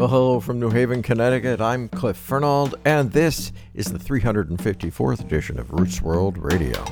Well, hello from New Haven, Connecticut. I'm Cliff Furnald, and this is the 354th edition of Roots World Radio.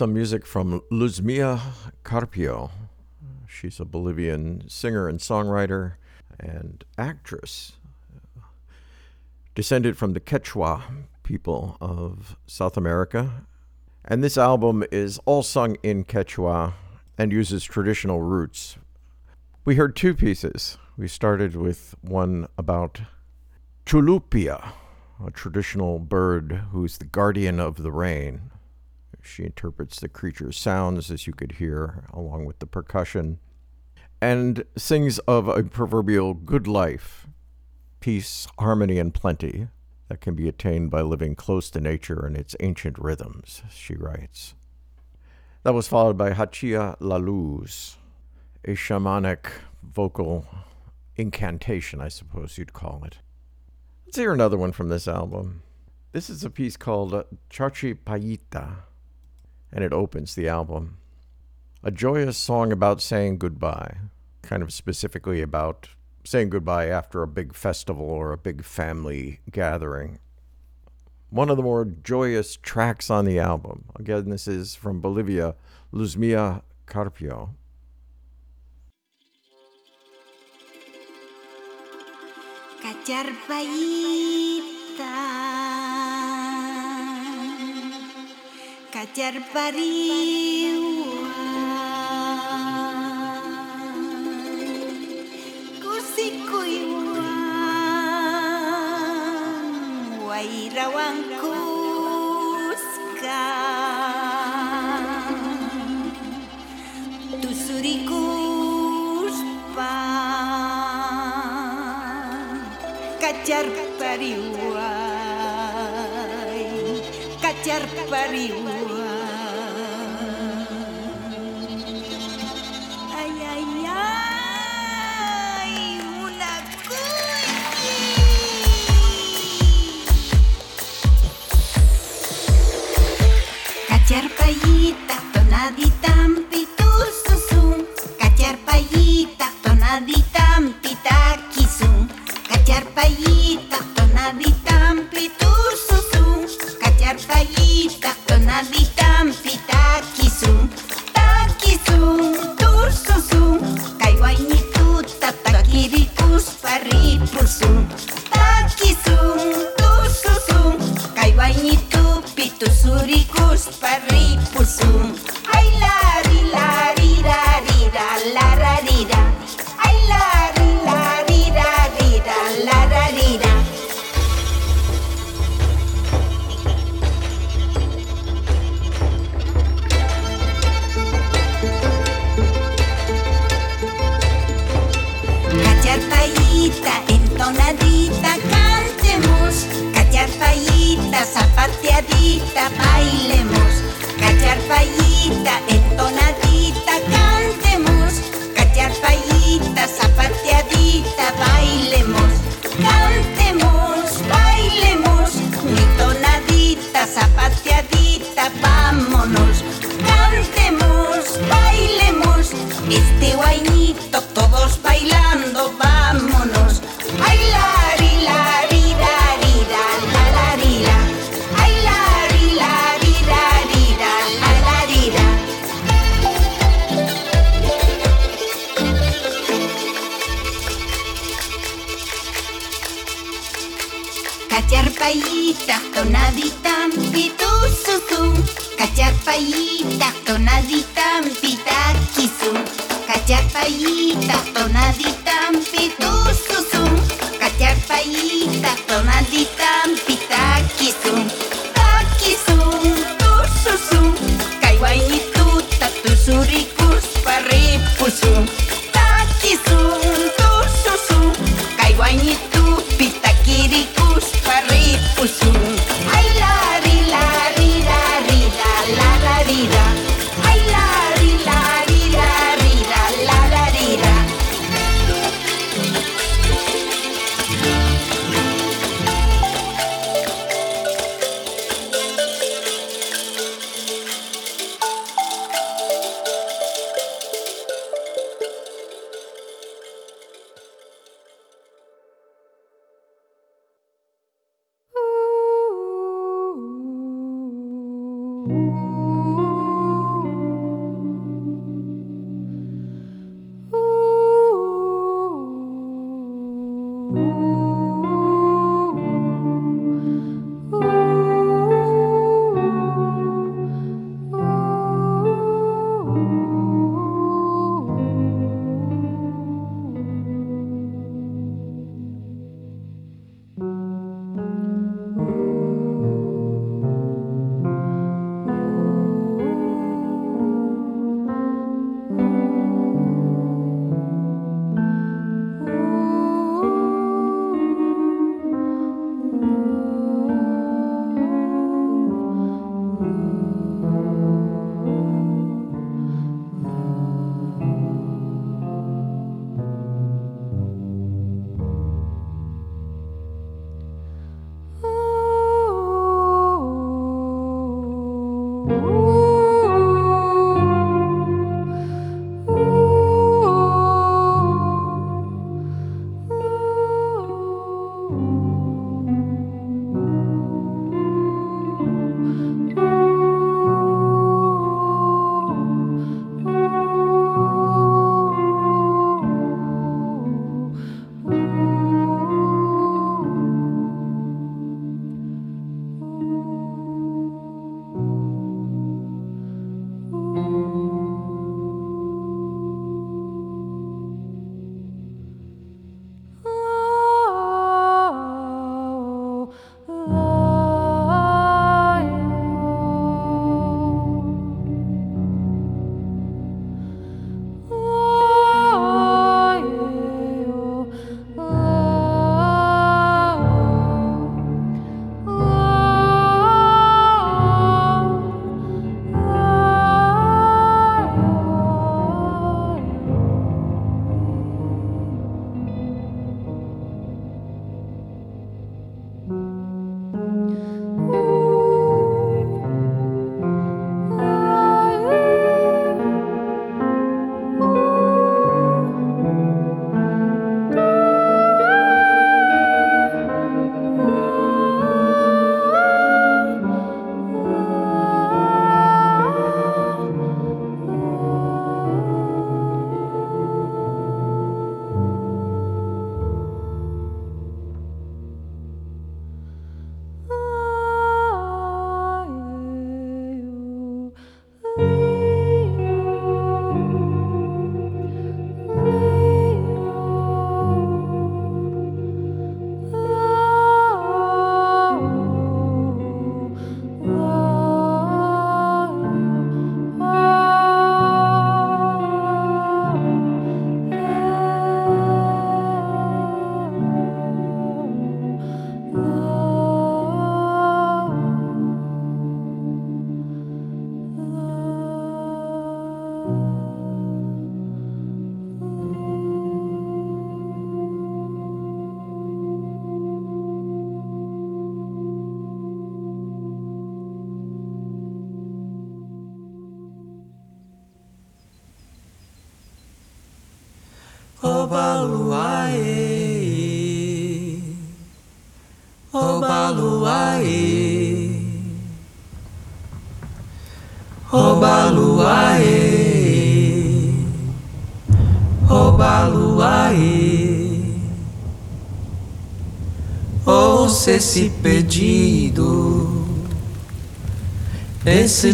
Some music from Luzmila Carpio. She's a Bolivian singer and songwriter and actress, descended from the Quechua people of South America. And this album is all sung in Quechua and uses traditional roots. We heard two pieces. We started with one about Chulupia, a traditional bird who's the guardian of the rain. She interprets the creature's sounds, as you could hear, along with the percussion, and sings of a proverbial good life, peace, harmony, and plenty that can be attained by living close to nature and its ancient rhythms, she writes. That was followed by Hachia La Luz, a shamanic vocal incantation, I suppose you'd call it. Let's hear another one from this album. This is a piece called Cacharpayita, and it opens the album. A joyous song about saying goodbye, kind of specifically about saying goodbye after a big festival or a big family gathering. One of the more joyous tracks on the album. Again, this is from Bolivia, Luzmila Carpio. kacar pariuan kursi kuiwan wairawang kuska. Tusuri kuspa. Kacar pariuan kacar pariuan Tonadita, pitususum. Cacharpayita, tonadita, pitaquisum. Cacharpayita, tonadita,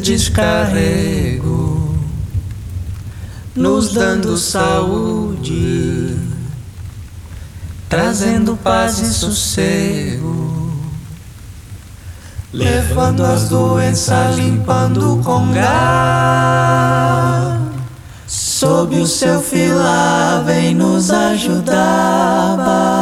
descarrego, nos dando saúde, trazendo paz e sossego, levando as doenças, limpando com gás. Sob o seu filar, vem nos ajudar.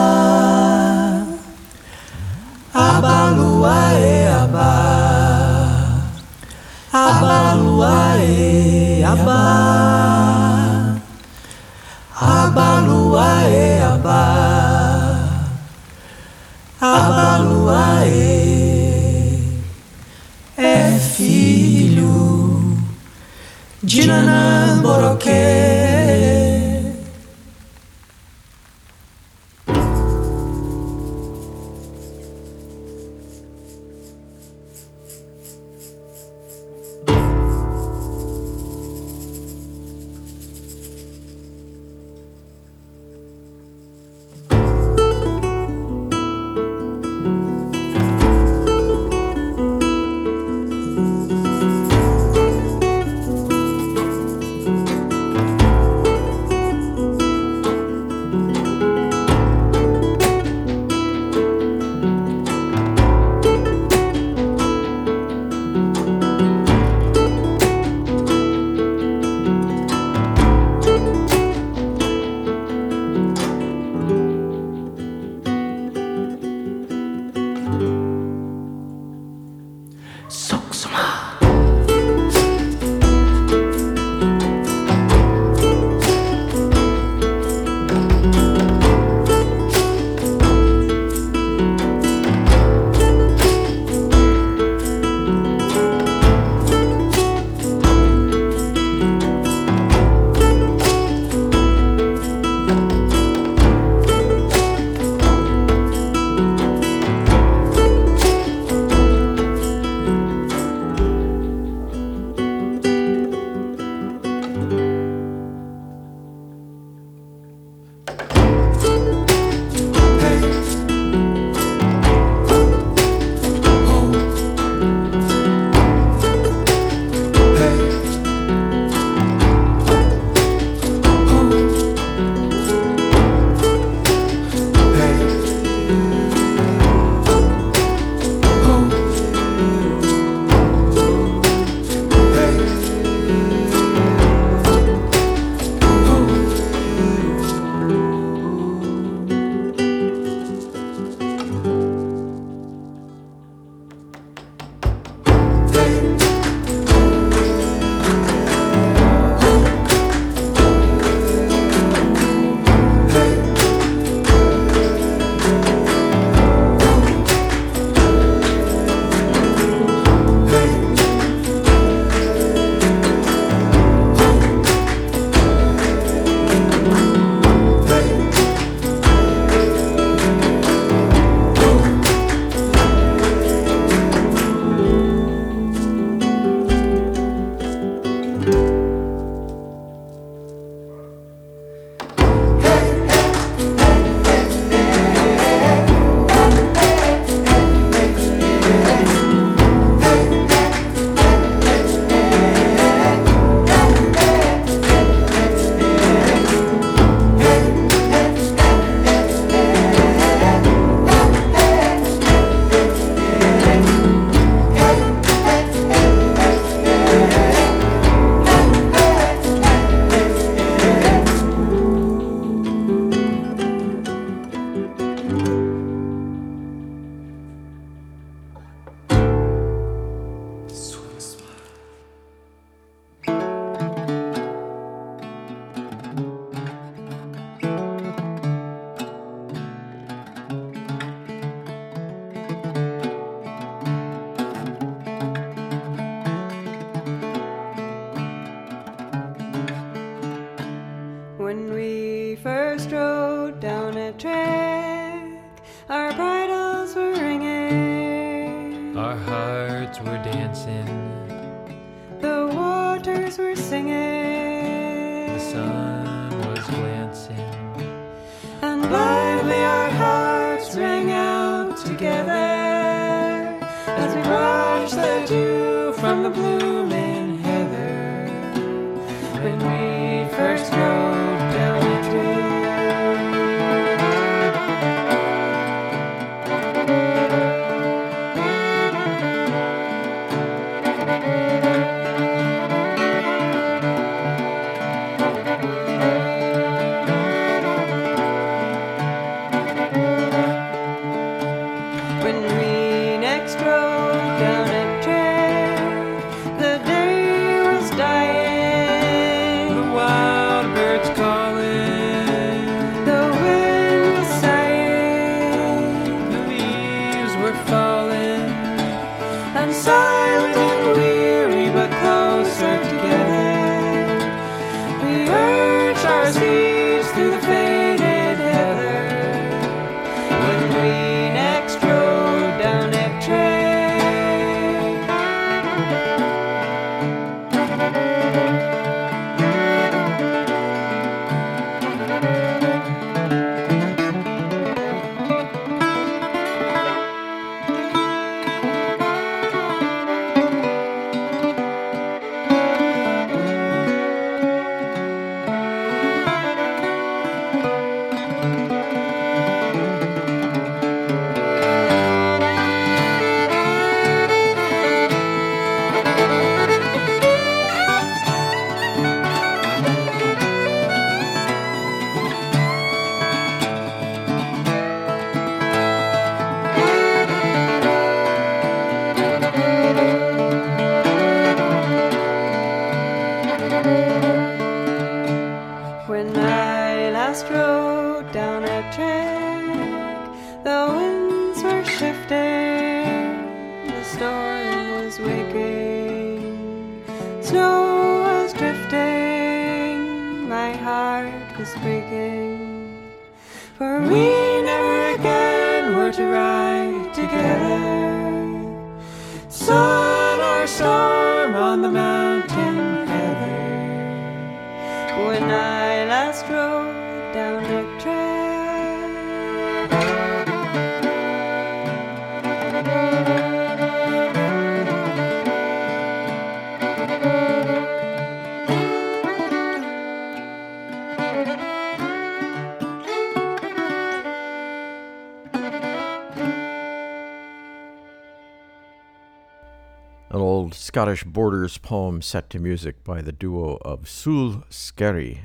Scottish borders poem set to music by the duo of Sule Skerry,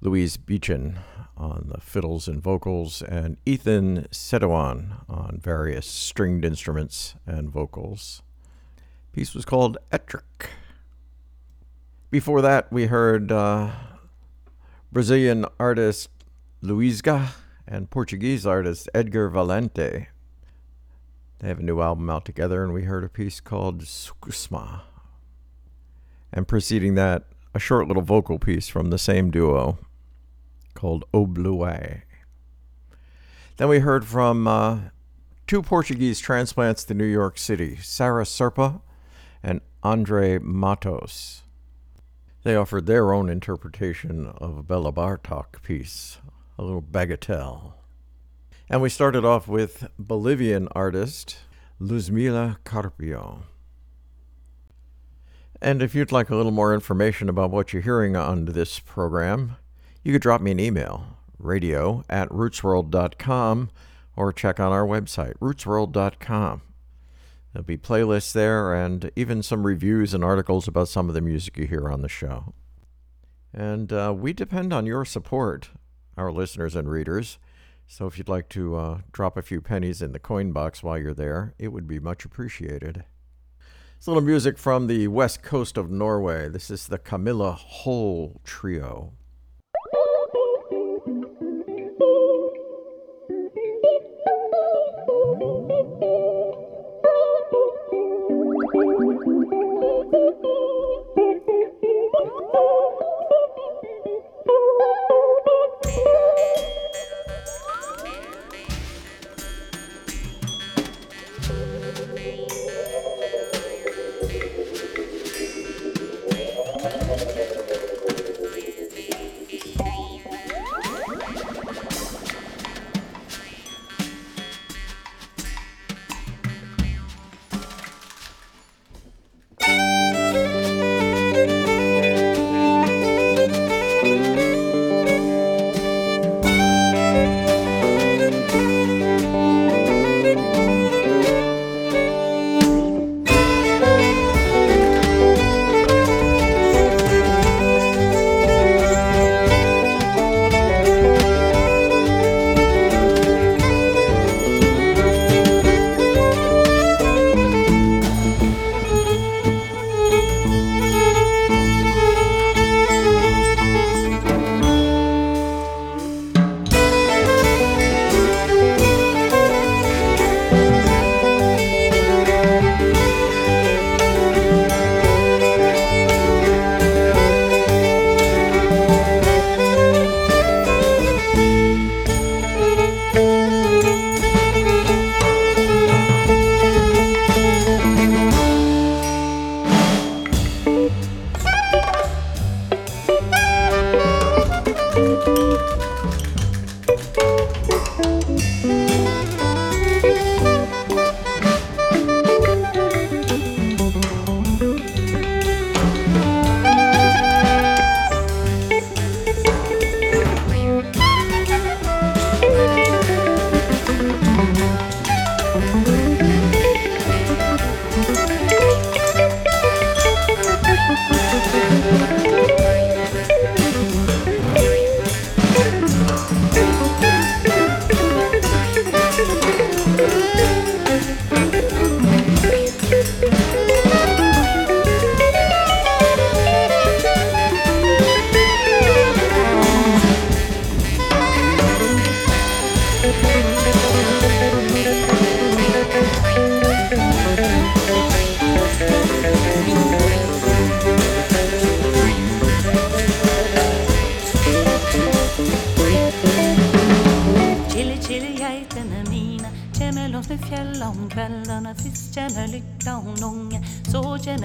Louise Bichan on the fiddles and vocals, and Ethan Setiawan on various stringed instruments and vocals. Piece was called Ettrick. Before that, we heard uh, Brazilian artist Luizga and Portuguese artist Edgar Valente. They have a new album out together, and we heard a piece called Sukusma. And preceding that, a short little vocal piece from the same duo called O Blue Then we heard from uh, two Portuguese transplants to New York City, Sarah Serpa and Andre Matos. They offered their own interpretation of a Béla Bartok piece, a little bagatelle. And we started off with Bolivian artist Luzmila Carpio. And if you'd like a little more information about what you're hearing on this program, you could drop me an email, radio at rootsworld.com, or check on our website, rootsworld.com. There'll be playlists there and even some reviews and articles about some of the music you hear on the show. And uh, we depend on your support, our listeners and readers. So if you'd like to uh, drop a few pennies in the coin box while you're there, it would be much appreciated. It's a little music from the west coast of Norway. This is the Camilla Hole Trio.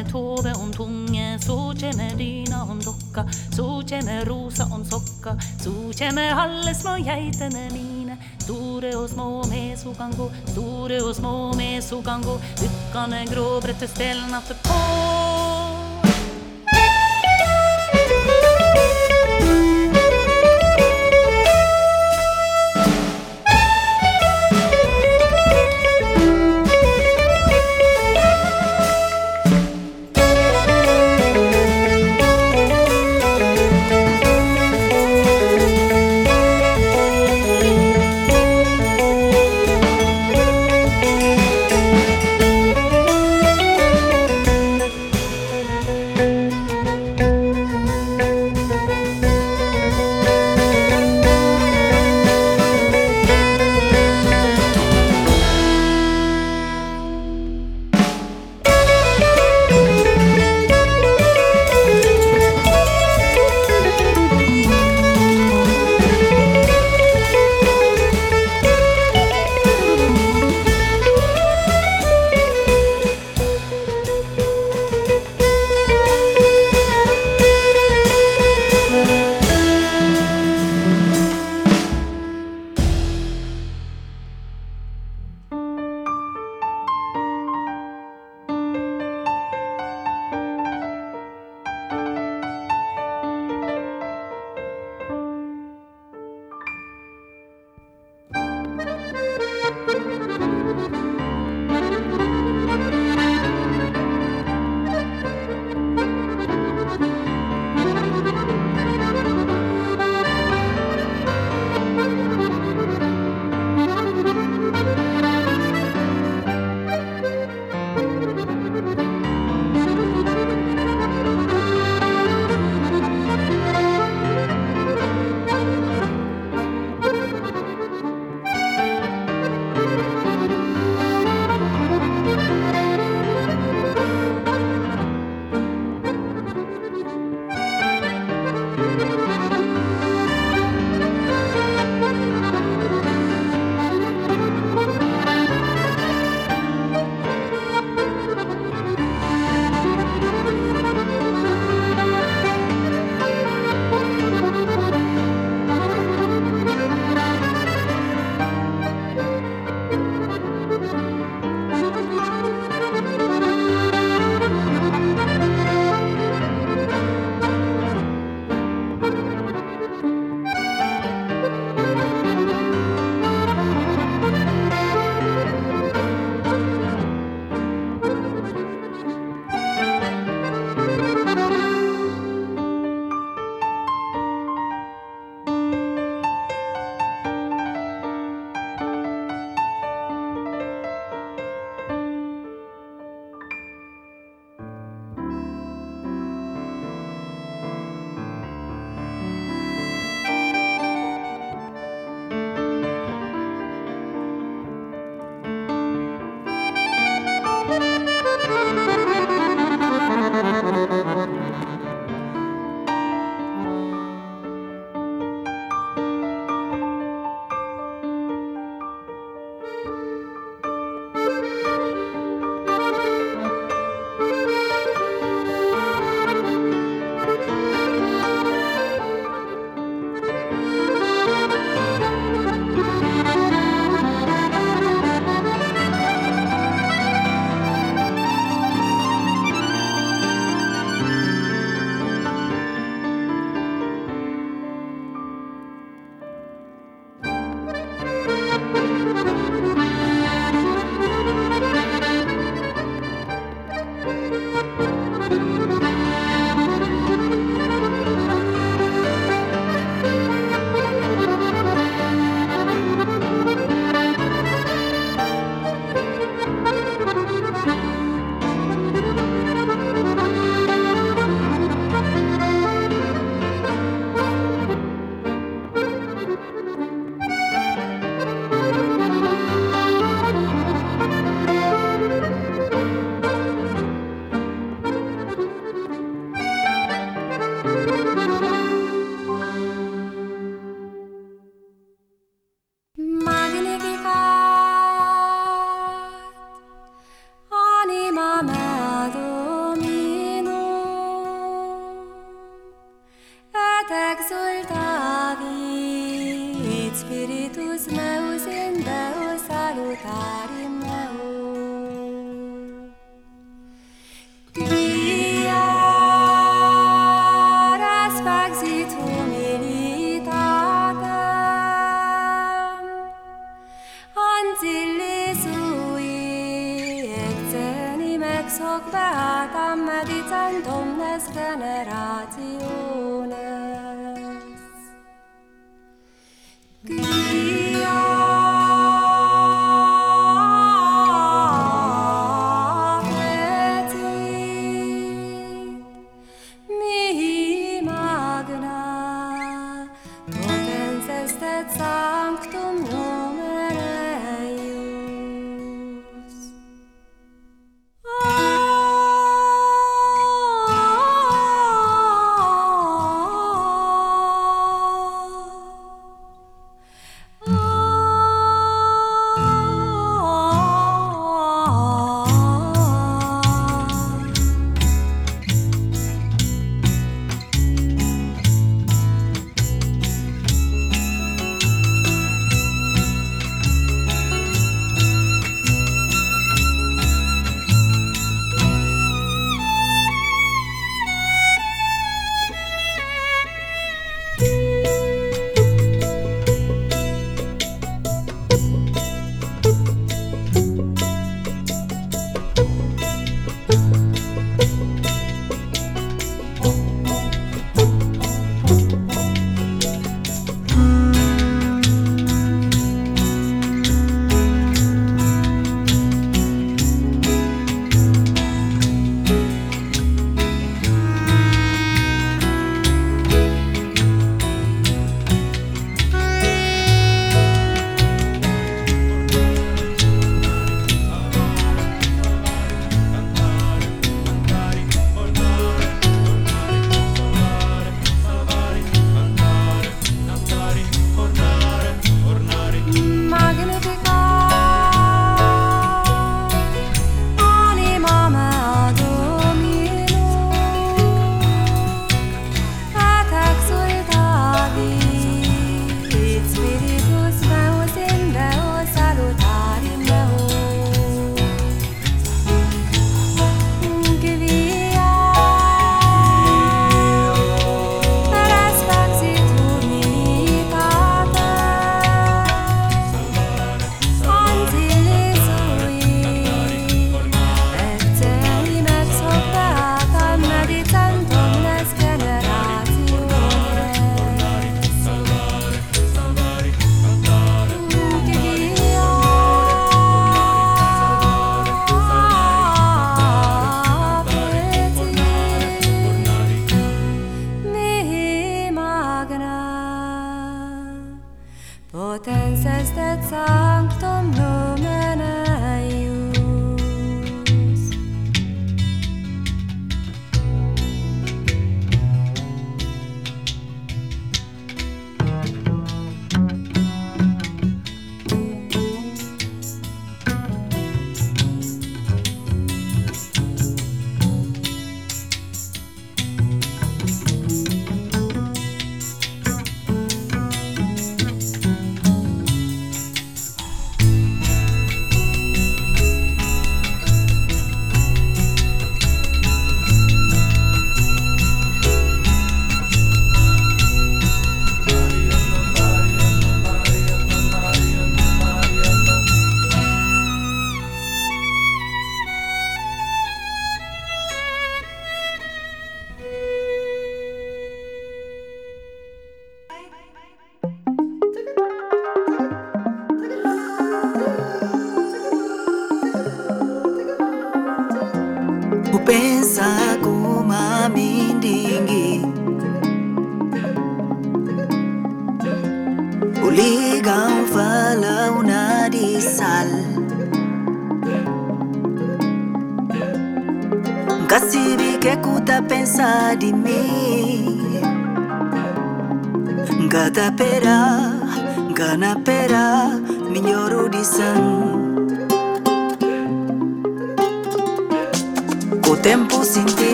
Så känner Tove om tunge Så känner Dyna om dokka, Så känner Rosa om sokka, Så känner alle små geitene mine. Store og små med så kan gå Store og små med så kan gå dukkane är grå, brette stelnatte på salutari Diaras faxit humilitatem Antillis ui eccenim ex hoc beatam meditant omnes venerat.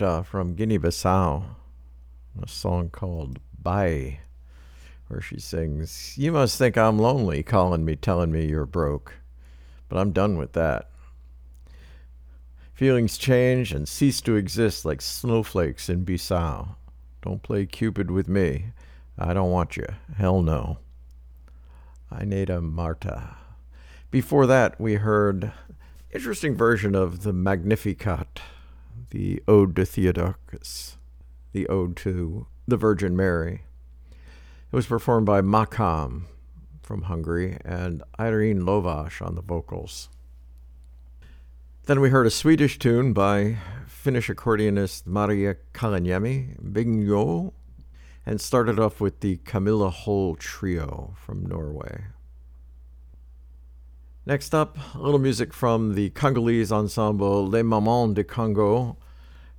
From Guinea Bissau, a song called Bye, where she sings, You must think I'm lonely calling me, telling me you're broke, but I'm done with that. Feelings change and cease to exist like snowflakes in Bissau. Don't play Cupid with me. I don't want you. Hell no. Eneida Marta. Before that, we heard interesting version of the Magnificat, the Ode to Theodorus, the Ode to the Virgin Mary. It was performed by Makám from Hungary and Iren Lovasz on the vocals. Then we heard a Swedish tune by Finnish accordionist Maria Kalaniemi, Bingyo, and started off with the Camilla Hole Trio from Norway. Next up, a little music from the Congolese ensemble Les Mamans de Congo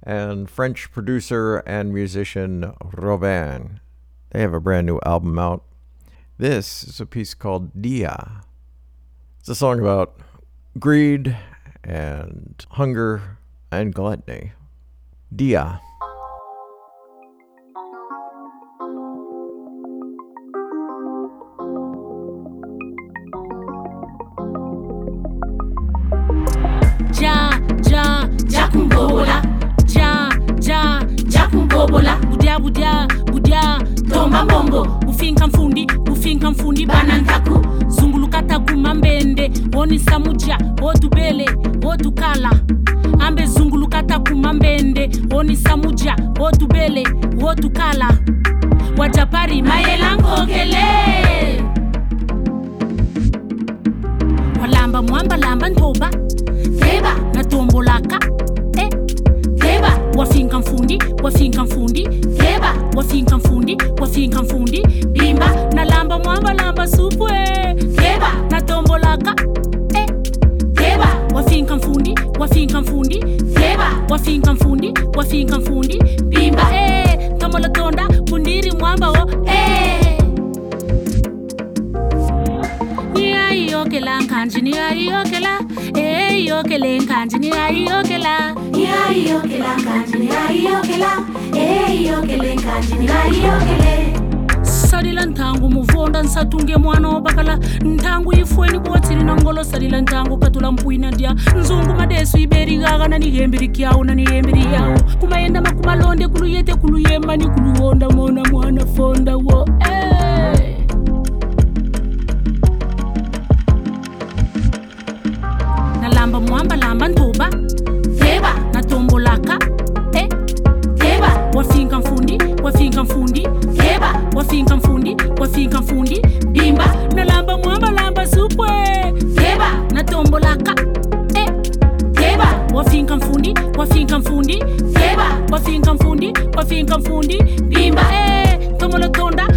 and French producer and musician Robin. They have a brand new album out. This is a piece called Dia. It's a song about greed and hunger and gluttony. Dia. bobola budya budya budya tomba mbongo bufinka mfundi bufinka mfundi bana ntaku. Zunguluka taguma mbende wonisa muja wodubele wodukala ambe zunguluka taguma mbende wonisa muja wodubele wodukala wajapari mayelangokele walamba mwamba lamba ntoba. Teba natombolaka wafinka mfundi wafinka mfundi heba wafinka mfundi wafinka mfundi bimba nalamba mwamba lamba supwe teba natombolaka eh. teba wafinka mfundi wafinka mfundi heba wafinka mfundi wafinka mfundi bimba eh. tomola tonda kundiri mwamba wo eh. Niyayiyokela nkhanji niyayiyokela eyiyokele nkhanji niyayiyokela niyayiyokela nkhanji niyayiyokela eyiyokele nkhanji niyayiyokele salila nthangu muvonda nsatunge mwana wobakala nthangu yifweni kuwatsili na ngolo salila nthangu katula mpwina ndya nzungu madesu iberikaka na nihembiri kyawu na nihembiri yawu kumayenda makumalonde kuluyete kuluyemba ni kuluwonda mona mwana fonda wo. Eh. Mamba Ntuba Deba na tombolaka eh. Deba wafika mfundi wafika mfundi Deba wafika mfundi wafika mfundi Bimba. Na lamba mwamba lamba supwe. Deba na tombolaka eh. Deba wafika mfundi wafika mfundi Deba wafika mfundi wafika mfundi Bimba. Eh. Tomolotonda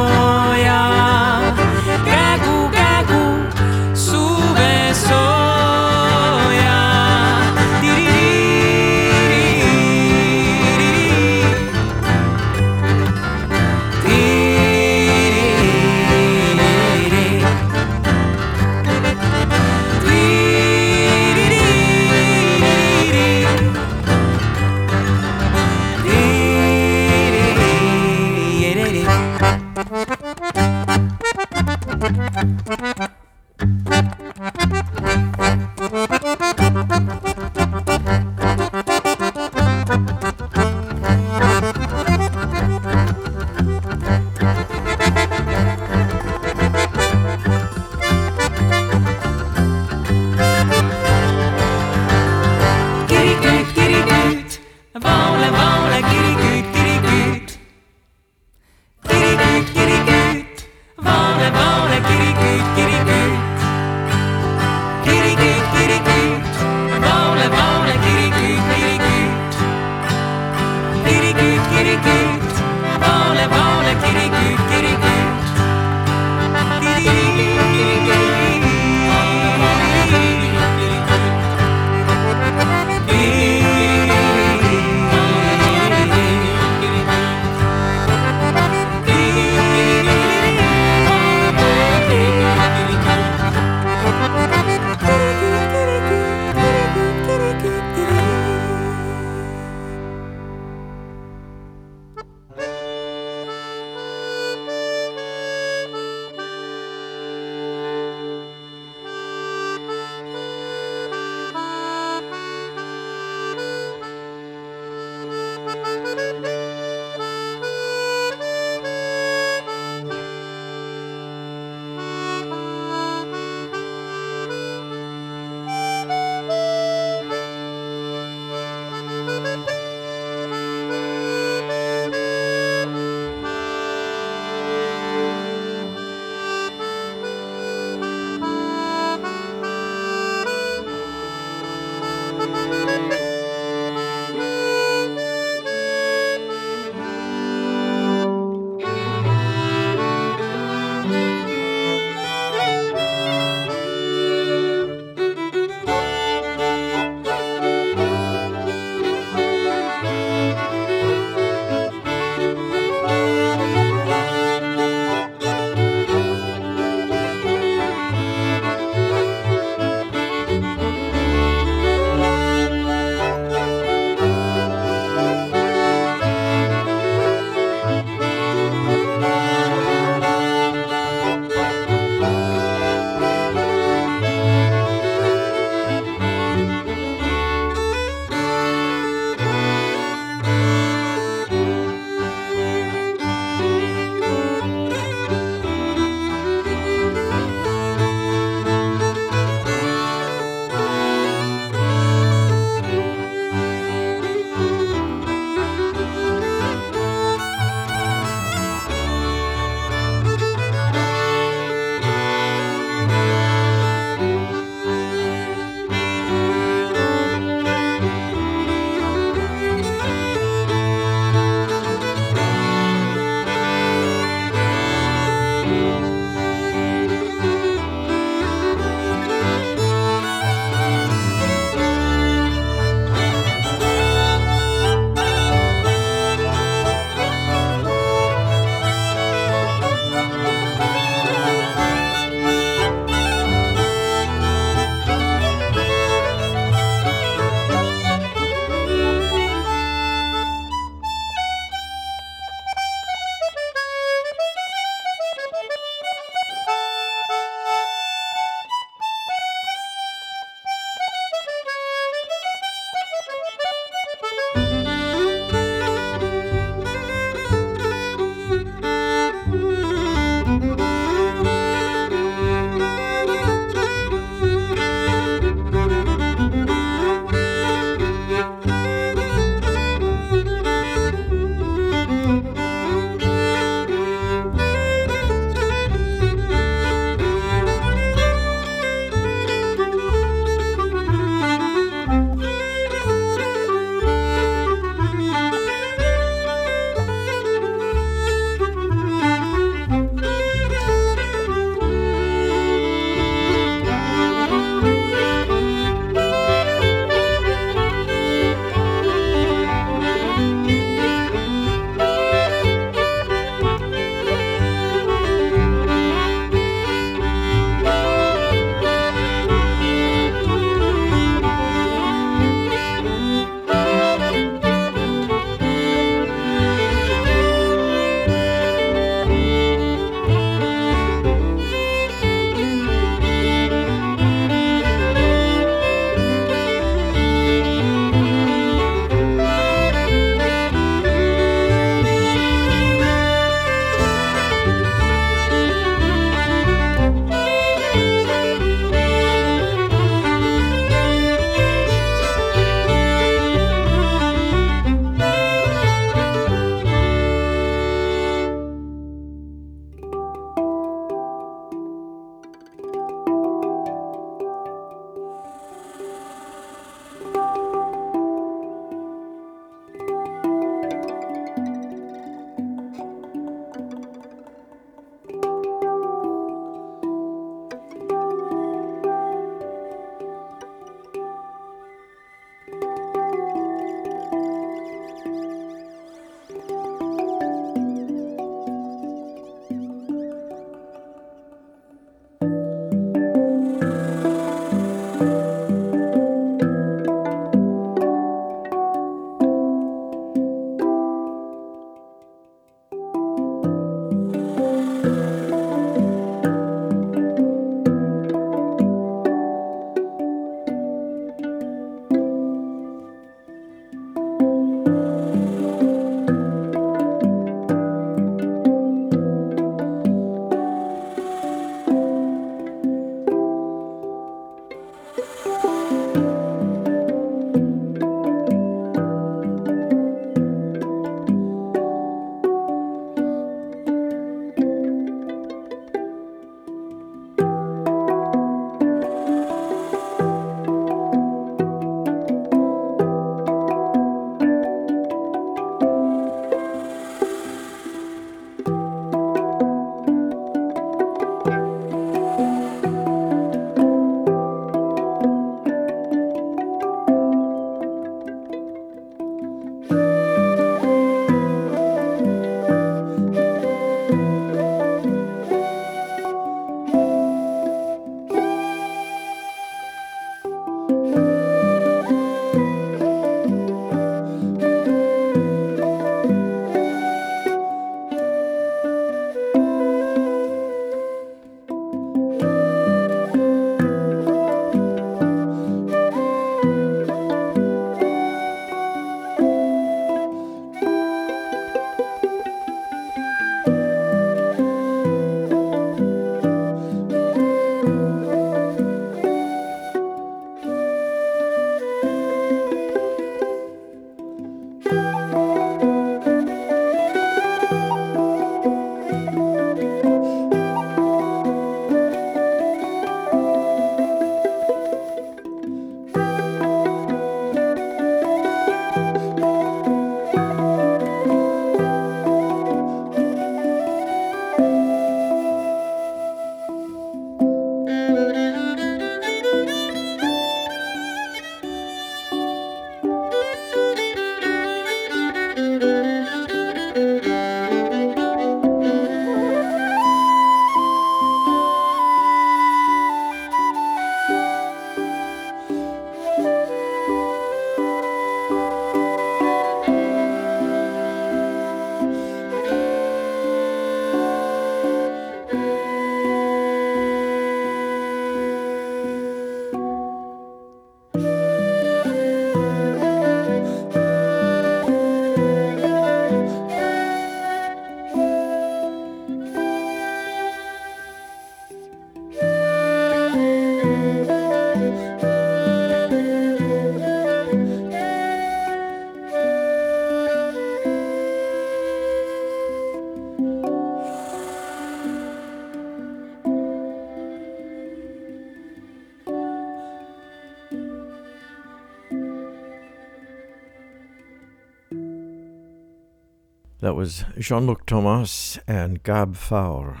That was Jean Luc Thomas and Gab Faure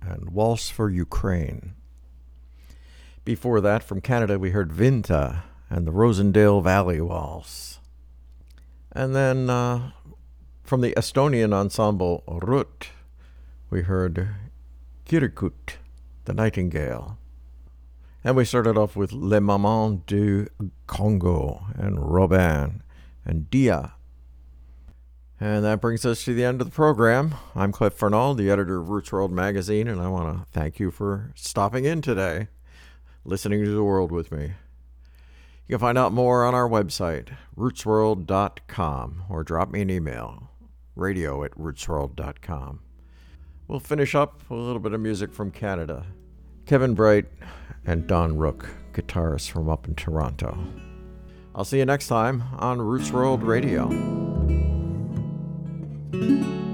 and Waltz for Ukraine. Before that, from Canada, we heard Vinta and the Rosendale Valley Waltz. And then uh, from the Estonian ensemble Rut, we heard Kirikut, the Nightingale. And we started off with Les Mamans du Congo and Robin and Dia. And that brings us to the end of the program. I'm Cliff Furnald, the editor of RootsWorld magazine, and I want to thank you for stopping in today, listening to the world with me. You can find out more on our website, rootsworld.com, or drop me an email, radio at rootsworld.com. We'll finish up with a little bit of music from Canada. Keven Briet and Don Rooke, guitarists from up in Toronto. I'll see you next time on RootsWorld Radio. Thank you